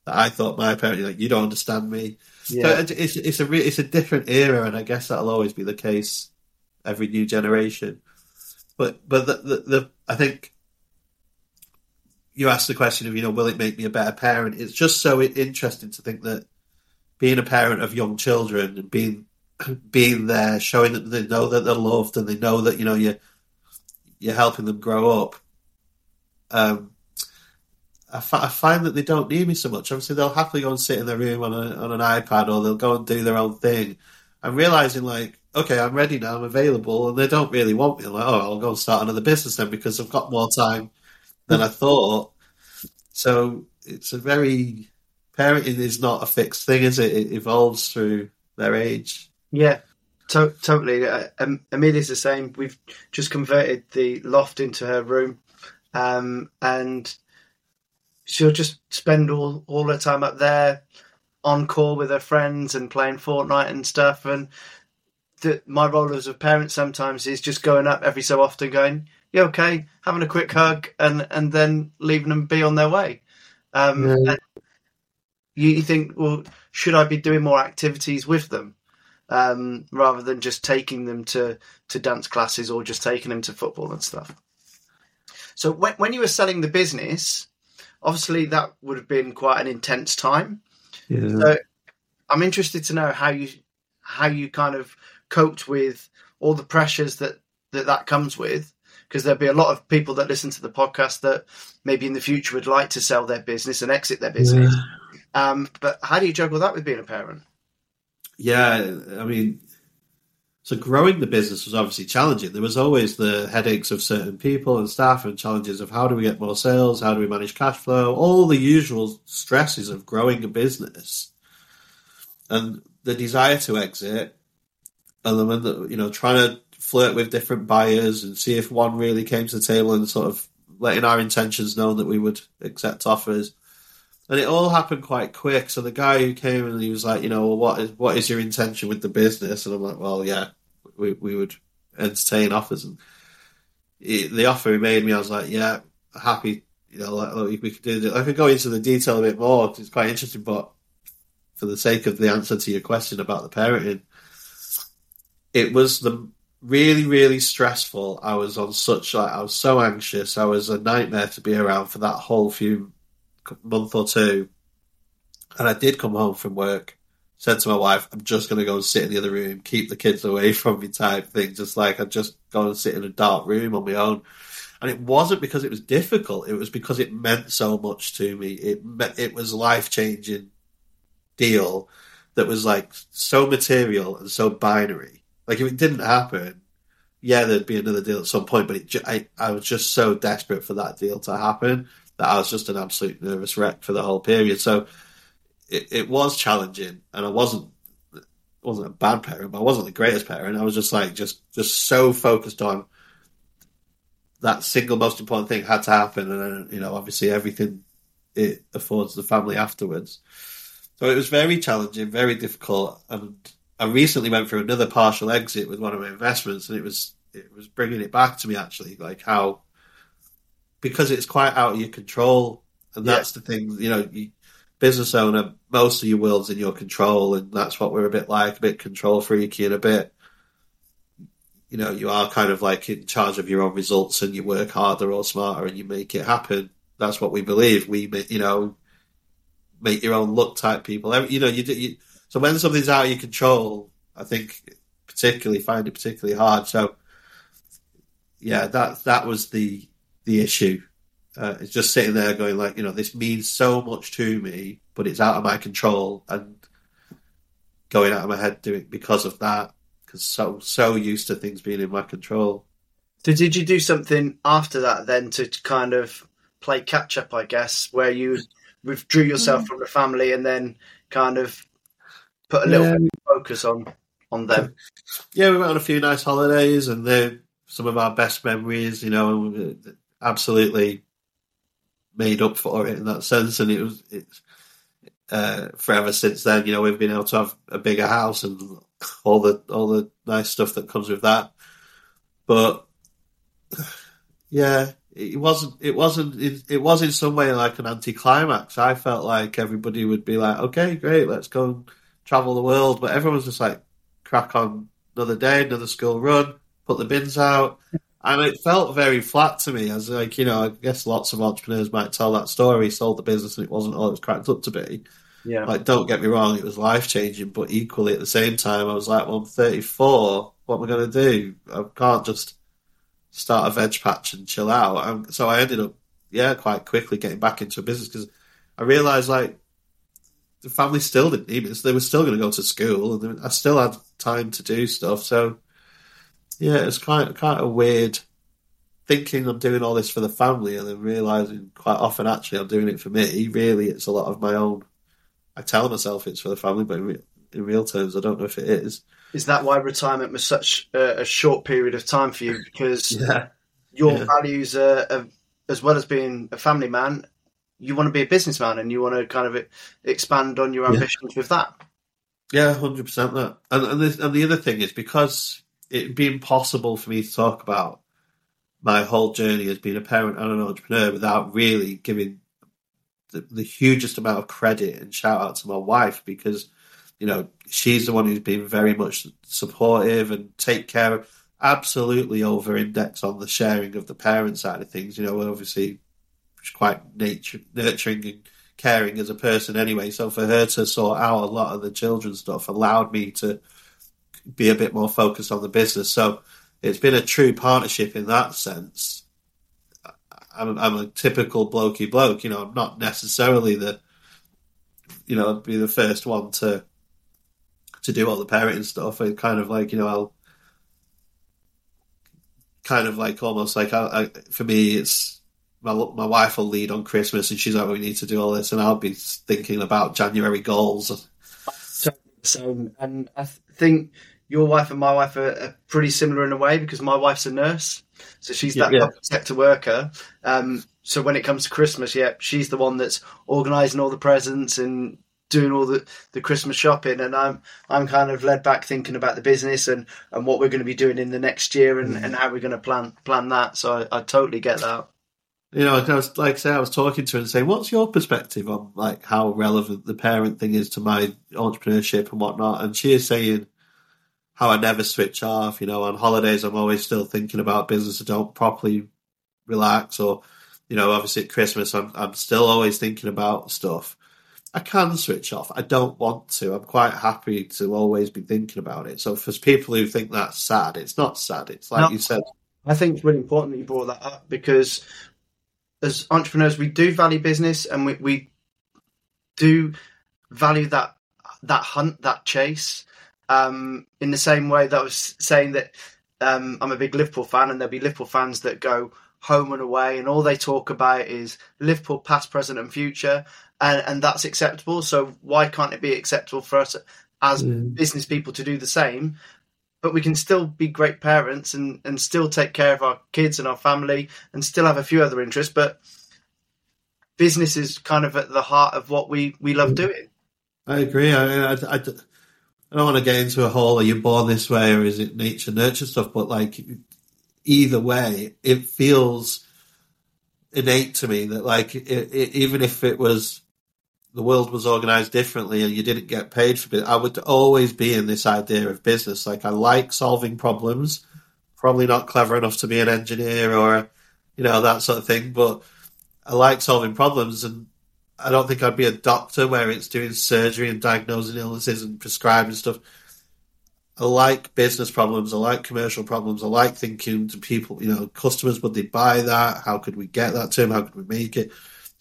that I thought my parent? Like, you don't understand me. Yeah. So it's it's a it's a different era, and I guess that'll always be the case every new generation. But but the, the, the I think you asked the question of you know will it make me a better parent? It's just so interesting to think that being a parent of young children and being <clears throat> being there, showing that they know that they're loved and they know that you know you you're helping them grow up. Um, I, f- I find that they don't need me so much. Obviously, they'll happily go and sit in their room on a, on an iPad or they'll go and do their own thing. I'm realizing like, okay, I'm ready now, I'm available, and they don't really want me. I'm like, oh, I'll go and start another business then because I've got more time than I thought. So it's a very parenting is not a fixed thing, is it? It evolves through their age. Yeah, to- totally. Uh, um, Amelia's the same. We've just converted the loft into her room, um, and she'll just spend all all her time up there, on call with her friends and playing Fortnite and stuff. And the, my role as a parent sometimes is just going up every so often, going, "Yeah, okay," having a quick hug, and and then leaving them be on their way. Um, yeah. you, you think, well, should I be doing more activities with them? um, rather than just taking them to, to dance classes or just taking them to football and stuff. So when, when you were selling the business, obviously that would have been quite an intense time. Yeah. So I'm interested to know how you how you kind of coped with all the pressures that that, that comes with because there'll be a lot of people that listen to the podcast that maybe in the future would like to sell their business and exit their business. Yeah. Um, but how do you juggle that with being a parent? Yeah, I mean, so growing the business was obviously challenging. There was always the headaches of certain people and staff and challenges of how do we get more sales, how do we manage cash flow, all the usual stresses of growing a business, and the desire to exit, and then the, you know trying to flirt with different buyers and see if one really came to the table and sort of letting our intentions known that we would accept offers and it all happened quite quick. So the guy who came and he was like, you know, well, what is what is your intention with the business? And I'm like, well, yeah, we we would entertain offers. And he, the offer he made me, I was like, yeah, happy you know, like, we could do. It. I could go into the detail a bit more because it's quite interesting. But for the sake of the answer to your question about the parenting, it was the really, really stressful. I was on such like I was so anxious. I was a nightmare to be around for that whole few month or two. And I did come home from work, said to my wife, "I'm just going to go and sit in the other room, keep the kids away <laughs> from me," type thing. Just like I'd just go and sit in a dark room on my own. And it wasn't because it was difficult; it was because it meant so much to me. It it was life changing deal that was like so material and so binary. Like if it didn't happen, yeah, there'd be another deal at some point. But I, I was just so desperate for that deal to happen that I was just an absolute nervous wreck for the whole period. So it, it was challenging, and I wasn't wasn't a bad parent, but I wasn't the greatest parent. I was just like just just so focused on that single most important thing had to happen, and then you know obviously everything it affords the family afterwards. So it was very challenging, very difficult, and I recently went through another partial exit with one of my investments, and it was it was bringing it back to me actually, like how because it's quite out of your control, and that's the thing, you know, you, business owner, most of your world's in your control, and that's what we're a bit like, a bit control freaky and a bit, you know, you are kind of like in charge of your own results, and you work harder or smarter, and you make it happen. That's what we believe. We, you know, make your own luck type people. You know, you, you so when something's out of your control, I think particularly find it particularly hard. So yeah, that that was the the issue. Uh, it's just sitting there going like, you know, this means so much to me, but it's out of my control, and going out of my head doing because of that, because so so used to things being in my control. So did you do something after that then to kind of play catch up? I guess where you withdrew yourself mm. from the family and then kind of put a little yeah. focus on on them. Yeah, we went on a few nice holidays, and they're some of our best memories. You know, absolutely made up for it in that sense, and it was it's uh, forever since then. You know, we've been able to have a bigger house and all the all the nice stuff that comes with that. But yeah, it wasn't. It wasn't. It, it was in some way like an anticlimax. I felt like everybody would be like, "Okay, great, let's go and travel the world," but everyone was just like, "Crack on, another day, another school run, put the bins out." And it felt very flat to me, as like you know, I guess lots of entrepreneurs might tell that story. Sold the business and it wasn't all it was cracked up to be. Yeah. Like, don't get me wrong, it was life changing, but equally at the same time, I was like, well, I'm 34. What am I going to do? I can't just start a veg patch and chill out. Um, so I ended up, yeah, quite quickly getting back into a business because I realised like the family still didn't need me. They were still going to go to school, and I still had time to do stuff. So yeah, it's kind of, kind of weird thinking I'm doing all this for the family and then realizing quite often actually I'm doing it for me. Really, it's a lot of my own. I tell myself it's for the family, but in, re- in real terms, I don't know if it is. Is that why retirement was such a, a short period of time for you? Because <laughs> yeah. your yeah. values are, are, as well as being a family man, you want to be a businessman and you want to kind of expand on your ambitions yeah. with that. Yeah, hundred percent. That, and and, this, and the other thing is because it'd be impossible for me to talk about my whole journey as being a parent and an entrepreneur without really giving the, the hugest amount of credit and shout out to my wife because you know she's the one who's been very much supportive and take care of absolutely over index on the sharing of the parent side of things you know obviously she's quite nature, nurturing and caring as a person anyway so for her to sort out a lot of the children's stuff allowed me to be a bit more focused on the business. So it's been a true partnership in that sense. I'm, I'm a typical blokey bloke, you know. I'm not necessarily the, you know, be the first one to to do all the parenting stuff. It's kind of like you know, I'll kind of like almost like I, I, for me, it's my my wife will lead on Christmas, and she's like, "We need to do all this," and I'll be thinking about January goals. So, and I think your wife and my wife are, are, pretty similar in a way because my wife's a nurse, so she's that yeah. sector worker. Um, so when it comes to Christmas, yeah, she's the one that's organising all the presents and doing all the, the Christmas shopping, and I'm I'm kind of led back thinking about the business and, and what we're going to be doing in the next year and, mm. and how we're going to plan plan that. So I, I totally get that. You know, I was like I say, I was talking to her and saying, "What's your perspective on like how relevant the parent thing is to my entrepreneurship and whatnot?" And she is saying how I never switch off. You know, on holidays, I'm always still thinking about business. I don't properly relax, or you know, obviously at Christmas, I'm I'm still always thinking about stuff. I can switch off. I don't want to. I'm quite happy to always be thinking about it. So for people who think that's sad, it's not sad. It's like no, you said. I think it's really important that you brought that up because as entrepreneurs, we do value business and we, we do value that that hunt, that chase. Um, in the same way that I was saying that um, I'm a big Liverpool fan, and there'll be Liverpool fans that go home and away, and all they talk about is Liverpool past, present, and future, and, and that's acceptable. So why can't it be acceptable for us as mm. business people to do the same? But we can still be great parents and, and still take care of our kids and our family and still have a few other interests. But business is kind of at the heart of what we, we love doing. I agree. I, I, I, I don't want to get into a whole are you born this way or is it nature nurture stuff, but like either way, it feels innate to me that like it, it, even if it was the world was organized differently and you didn't get paid for it, I would always be in this idea of business. Like I like solving problems, probably not clever enough to be an engineer or you know that sort of thing, but I like solving problems and I don't think I'd be a doctor where it's doing surgery and diagnosing illnesses and prescribing stuff. I like business problems. I like commercial problems. I like thinking to people, you know, customers, would they buy that? How could we get that to them? How could we make it?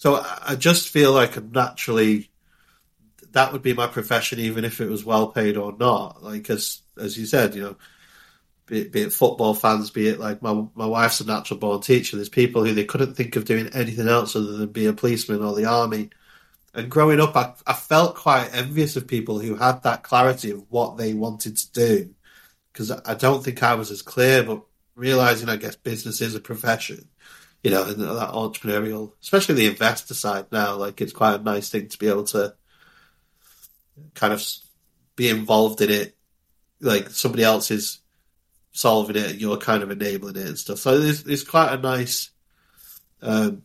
So I just feel like I'm naturally, that would be my profession, even if it was well paid or not. Like, as, as you said, you know, be it, be it football fans, be it like my, my wife's a natural born teacher. There's people who they couldn't think of doing anything else other than be a policeman or the army and growing up, I, I felt quite envious of people who had that clarity of what they wanted to do. Because I don't think I was as clear, but realizing, I guess, business is a profession, you know, that entrepreneurial, especially the investor side now, like it's quite a nice thing to be able to kind of be involved in it. Like somebody else is solving it and you're kind of enabling it and stuff. So it's, it's quite a nice, um,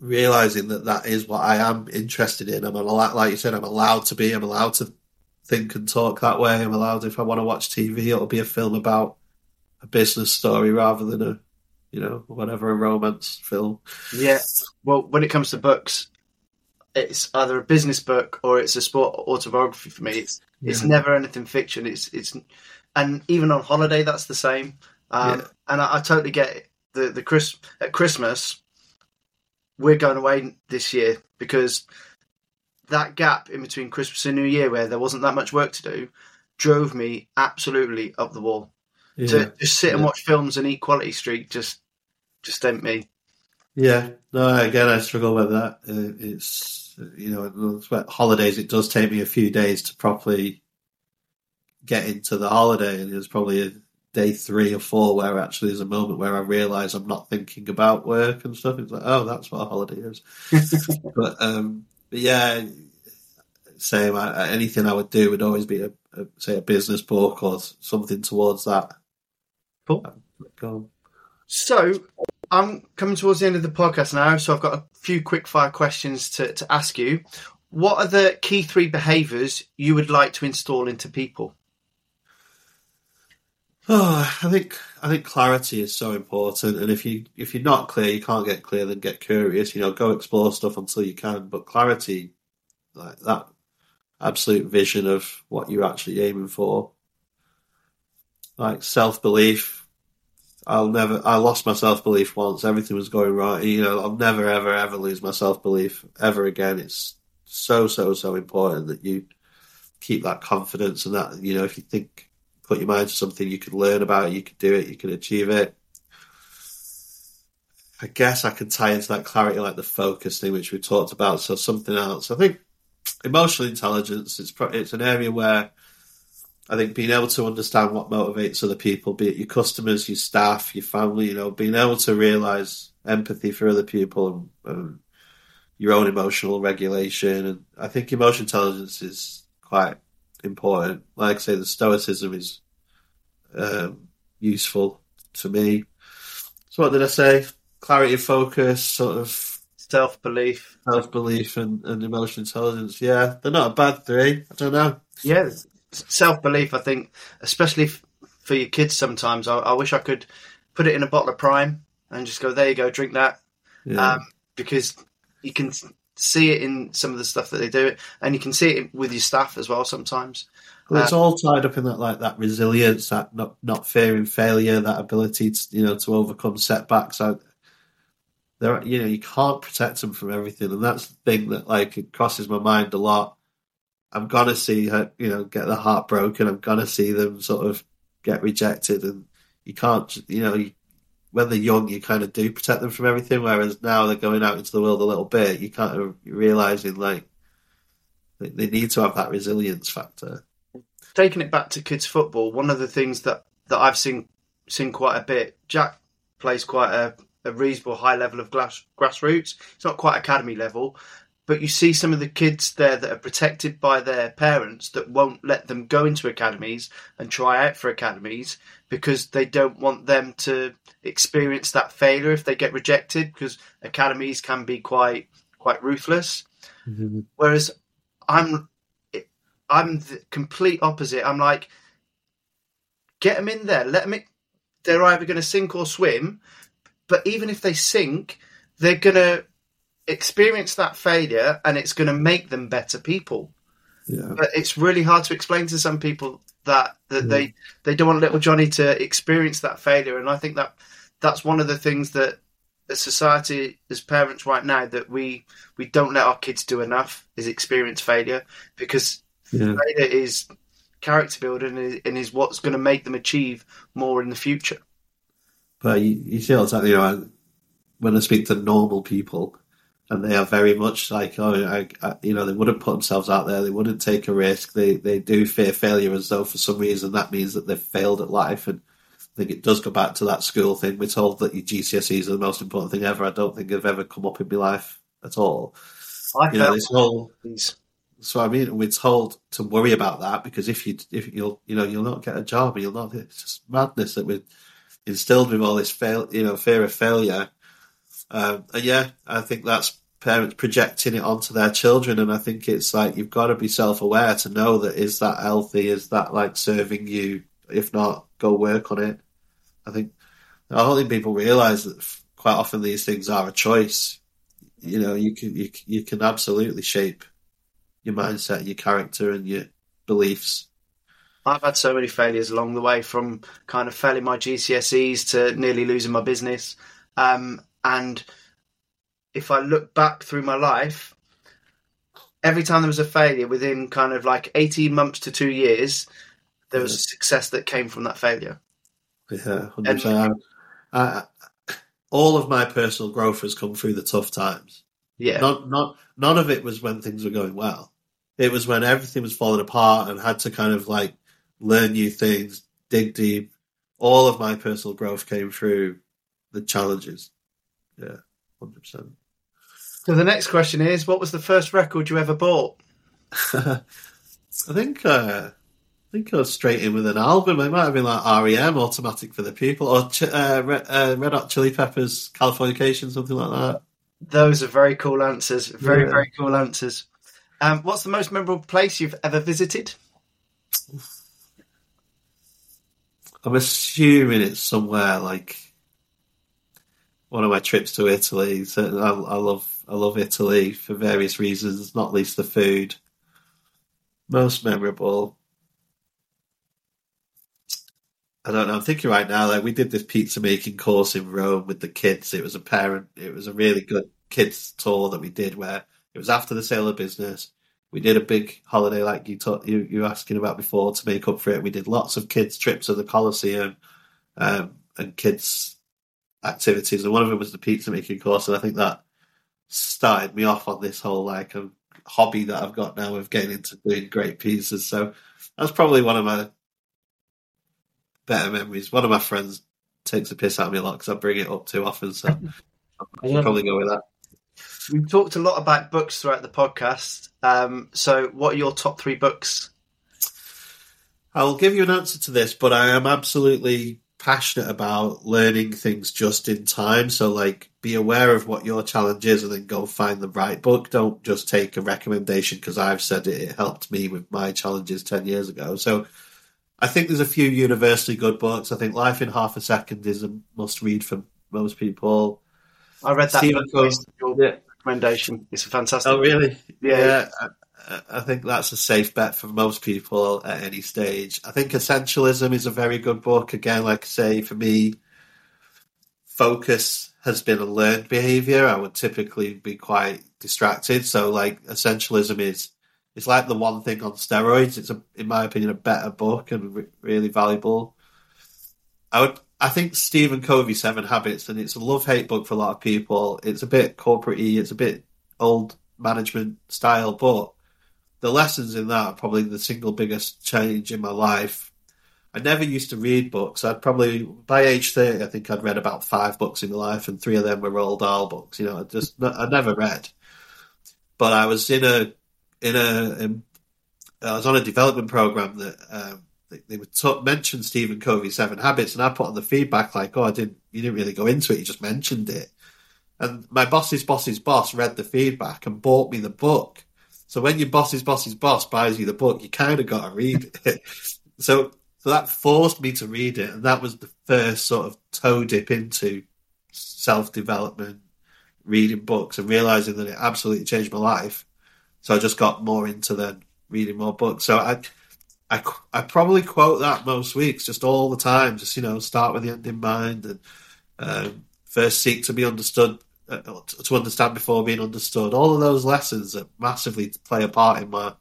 realizing that that is what I am interested in. I'm allowed, like you said, I'm allowed to be. I'm allowed to think and talk that way. I'm allowed if I want to watch TV, it'll be a film about a business story rather than a, you know, whatever a romance film. Yeah. Well, when it comes to books, it's either a business book or it's a sport autobiography for me. It's yeah. it's never anything fiction. It's it's and even on holiday that's the same. Um, yeah. And I, I, totally get it. the the Chris at Christmas we're going away this year because that gap in between Christmas and New Year, where there wasn't that much work to do, drove me absolutely up the wall. Yeah. To just sit and watch films and eat Quality Street just just ain't me. Yeah, no. Again, I struggle with that. Uh, it's you know, holidays. It does take me a few days to properly get into the holiday, and it's probably a day three or four where actually there's a moment where I realise I'm not thinking about work and stuff. It's like, oh, that's what a holiday is. <laughs> but, um, but yeah, same. I, anything I would do would always be a, a, say a business book or something towards that. Cool. So I'm coming towards the end of the podcast now, so I've got a few quick fire questions to, to ask you. What are the key three behaviours you would like to install into people? Oh, <sighs> I think I think clarity is so important, and if you if you're not clear, you can't get clear. Then get curious. You know, go explore stuff until you can. But clarity, like that, absolute vision of what you're actually aiming for, like self belief. I'll never. I lost my self belief once. Everything was going right. You know, I'll never, ever, ever lose my self belief ever again. It's so, so, so important that you keep that confidence and that you know if you think put your mind to something, you could learn about it, you could do it, you can achieve it. I guess I can tie into that clarity like the focus thing, which we talked about. So something else. I think emotional intelligence. It's it's an area where I think being able to understand what motivates other people, be it your customers, your staff, your family, you know, being able to realize empathy for other people and, and your own emotional regulation. And I think emotional intelligence is quite important. Like I say, the stoicism is um, useful to me. So what did I say? clarity of focus, sort of self belief, self belief, and, and emotional intelligence. Yeah, they're not a bad three. I don't know. Yeah, self belief. I think, especially f- for your kids, sometimes I, I, wish I could put it in a bottle of Prime and just go, there you go, drink that, yeah. um, because you can see it in some of the stuff that they do, and you can see it with your staff as well sometimes. Well, it's uh, all tied up in that like that resilience, that not not fearing failure, that ability to you know to overcome setbacks. So there, you know, you can't protect them from everything, and that's the thing that like it crosses my mind a lot. I'm gonna see her, you know, get the heart broken. I'm gonna see them sort of get rejected, and you can't, you know, you, when they're young, you kind of do protect them from everything. Whereas now they're going out into the world a little bit, you kind of realizing like they need to have that resilience factor taking it back to kids football, one of the things that, that I've seen seen quite a bit, Jack plays quite a, a reasonable high level of glass, grassroots. It's not quite academy level, but you see some of the kids there that are protected by their parents that won't let them go into academies and try out for academies because they don't want them to experience that failure if they get rejected because academies can be quite quite ruthless. Mm-hmm. Whereas I'm I'm the complete opposite. I'm like, get them in there. Let them. In. They're either going to sink or swim, but even if they sink, they're going to experience that failure, and it's going to make them better people. Yeah. But it's really hard to explain to some people that that they they don't want little Johnny to experience that failure, and I think that that's one of the things that as society as parents right now that we we don't let our kids do enough is experience failure because yeah. Vader is character building and is what's going to make them achieve more in the future. But you, you feel exactly, you know, when I speak to normal people, and they are very much like, oh, I, I, you know, they wouldn't put themselves out there, they wouldn't take a risk, they they do fear failure as though for some reason that means that they've failed at life. And I think it does go back to that school thing. We're told that your GCSEs are the most important thing ever. I don't think they've ever come up in my life at all. I you know, this whole so I mean, we're told to worry about that because if you if you'll you know you'll not get a job and you'll not. It's just madness that we're instilled with all this fail you know fear of failure. Um, and yeah, I think that's parents projecting it onto their children, and I think it's like you've got to be self aware to know that is that healthy, is that like serving you? If not, go work on it. I think I don't think people realise that quite often these things are a choice. You know, you can you, you can absolutely shape your mindset, your character, and your beliefs. I've had so many failures along the way, from kind of failing my GCSEs to nearly losing my business. Um, and if I look back through my life, every time there was a failure within kind of like 18 months to two years, there was a success that came from that failure. Yeah, 100%. And, all of my personal growth has come through the tough times. Yeah. Not, not, none of it was when things were going well. It was when everything was falling apart and had to kind of like learn new things, dig deep. All of my personal growth came through the challenges. Yeah, hundred percent. So the next question is, what was the first record you ever bought? <laughs> I think uh, I think I was straight in with an album. It might have been like REM, Automatic for the People, or uh, Red, uh, Red Hot Chili Peppers, Californication, something like that. Those are very cool answers. Very, yeah. very cool answers. Um, what's the most memorable place you've ever visited? I'm assuming it's somewhere like one of my trips to Italy. So I, I, love I love Italy for various reasons, not least the food. Most memorable. I don't know. I'm thinking right now. Like we did this pizza making course in Rome with the kids. It was a parent. It was a really good kids tour that we did where it was after the sale of business. We did a big holiday like you taught, you you were asking about before to make up for it. We did lots of kids trips to the Colosseum um, and kids activities, and one of them was the pizza making course. And I think that started me off on this whole like um, hobby that I've got now of getting into doing great pieces. So that's probably one of my better memories. One of my friends takes a piss out of me a lot because I bring it up too often. So <laughs> I'll probably go with that. We've talked a lot about books throughout the podcast. Um, so, what are your top three books? I'll give you an answer to this, but I am absolutely passionate about learning things just in time. So, like, be aware of what your challenge is and then go find the right book. Don't just take a recommendation because I've said it, it helped me with my challenges 10 years ago. So, I think there's a few universally good books. I think Life in Half a Second is a must read for most people. I read that Stephen yeah. recommendation. It's a fantastic. Oh, really? Yeah. yeah. Uh, I think that's a safe bet for most people at any stage. I think Essentialism is a very good book. Again, like I say, for me, focus has been a learned behavior. I would typically be quite distracted. So, like, Essentialism is it's like the one thing on steroids. It's a, in my opinion, a better book and re- really valuable. I would, I think Stephen Covey Seven Habits, and it's a love hate book for a lot of people. It's a bit corporate It's a bit old management style, but the lessons in that are probably the single biggest change in my life. I never used to read books. I'd probably by age thirty, I think I'd read about five books in my life, and three of them were Roald Dahl books. You know, I just I never read. But I was in a in a in, I was on a development program that um, they, would mention Stephen Covey's Seven Habits, and I put on the feedback like, "Oh, I didn't, you didn't really go into it. You just mentioned it." And my boss's boss's boss read the feedback and bought me the book so when your boss's boss's boss buys you the book, you kind of got to read <laughs> it. so, so that forced me to read it, and that was the first sort of toe dip into self development, reading books, and realizing that it absolutely changed my life. So I just got more into then reading more books. So I, I, I probably quote that most weeks, just all the time. Just you know, start with the end in mind, and um, first seek to be understood Uh, to understand before being understood. All of those lessons that massively play a part in my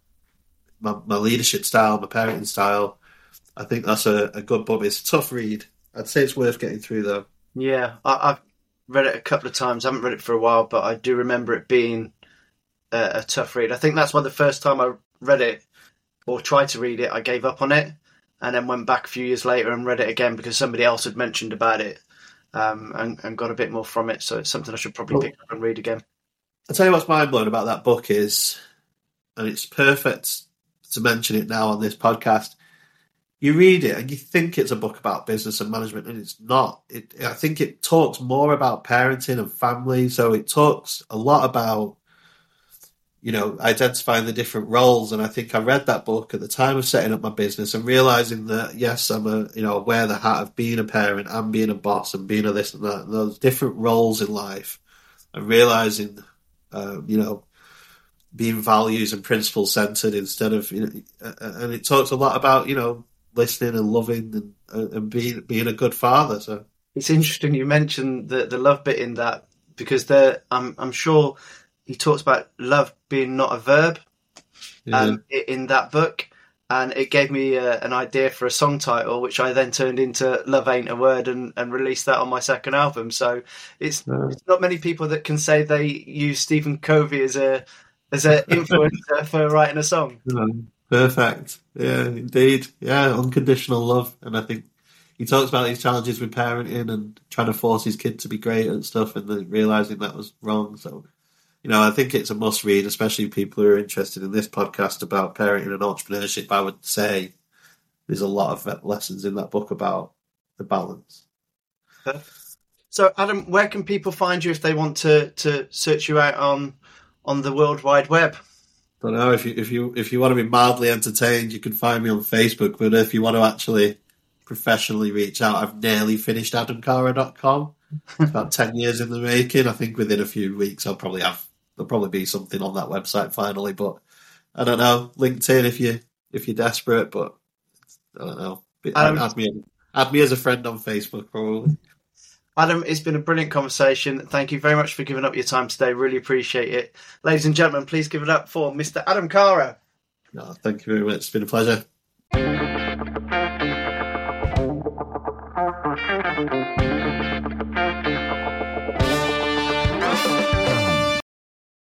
my, my leadership style, my parenting style. I think that's a, a good book. It's a tough read. I'd say it's worth getting through though. Yeah, I, have read it a couple of times. I haven't read it for a while, but I do remember it being a, a tough read. I think that's why the first time I read it or tried to read it, I gave up on it, and then went back a few years later and read it again because somebody else had mentioned about it um, and, and, got a bit more from it. So it's something I should probably well, pick up and read again. I'll tell you what's mind blowing about that book is, and it's perfect to mention it now on this podcast. You read it and you think it's a book about business and management, and it's not. It, I think it talks more about parenting and family. So it talks a lot about you know, identifying the different roles. And I think I read that book at the time of setting up my business and realizing that yes, I'm a you know wear the hat of being a parent and being a boss and being a this and that, and those different roles in life, and realizing, uh, you know, being values and principle centered instead of you know, and it talks a lot about you know listening and loving and uh, and being being a good father. So it's interesting you mentioned the the love bit in that because there I'm I'm sure he talks about love being not a verb yeah. um, in that book. And it gave me uh, an idea for a song title, which I then turned into "Love Ain't a Word" and, and released that on my second album. So it's, yeah. it's not many people that can say they use Stephen Covey as a as an <laughs> influencer for writing a song. Perfect. Yeah, indeed. Yeah, unconditional love. And I think he talks about these challenges with parenting and trying to force his kid to be great and stuff and then realizing that was wrong. So you know, I think it's a must read, especially people who are interested in this podcast about parenting and entrepreneurship. I would say there's a lot of lessons in that book about the balance. So, Adam, where can people find you if they want to, to search you out on on the World Wide Web? I don't know if you if you if you want to be mildly entertained, you can find me on Facebook. But if you want to actually professionally reach out, I've nearly finished AdamKara.com. It's about ten years in the making. I think within a few weeks, I'll probably have there'll probably be something on that website finally. But I don't know. LinkedIn if you if you're desperate, but I don't know. Um, Adam, add me add me as a friend on Facebook probably. Adam, it's been a brilliant conversation. Thank you very much for giving up your time today. Really appreciate it. Ladies and gentlemen, please give it up for Mr. Adam Kara. No, thank you very much. It's been a pleasure.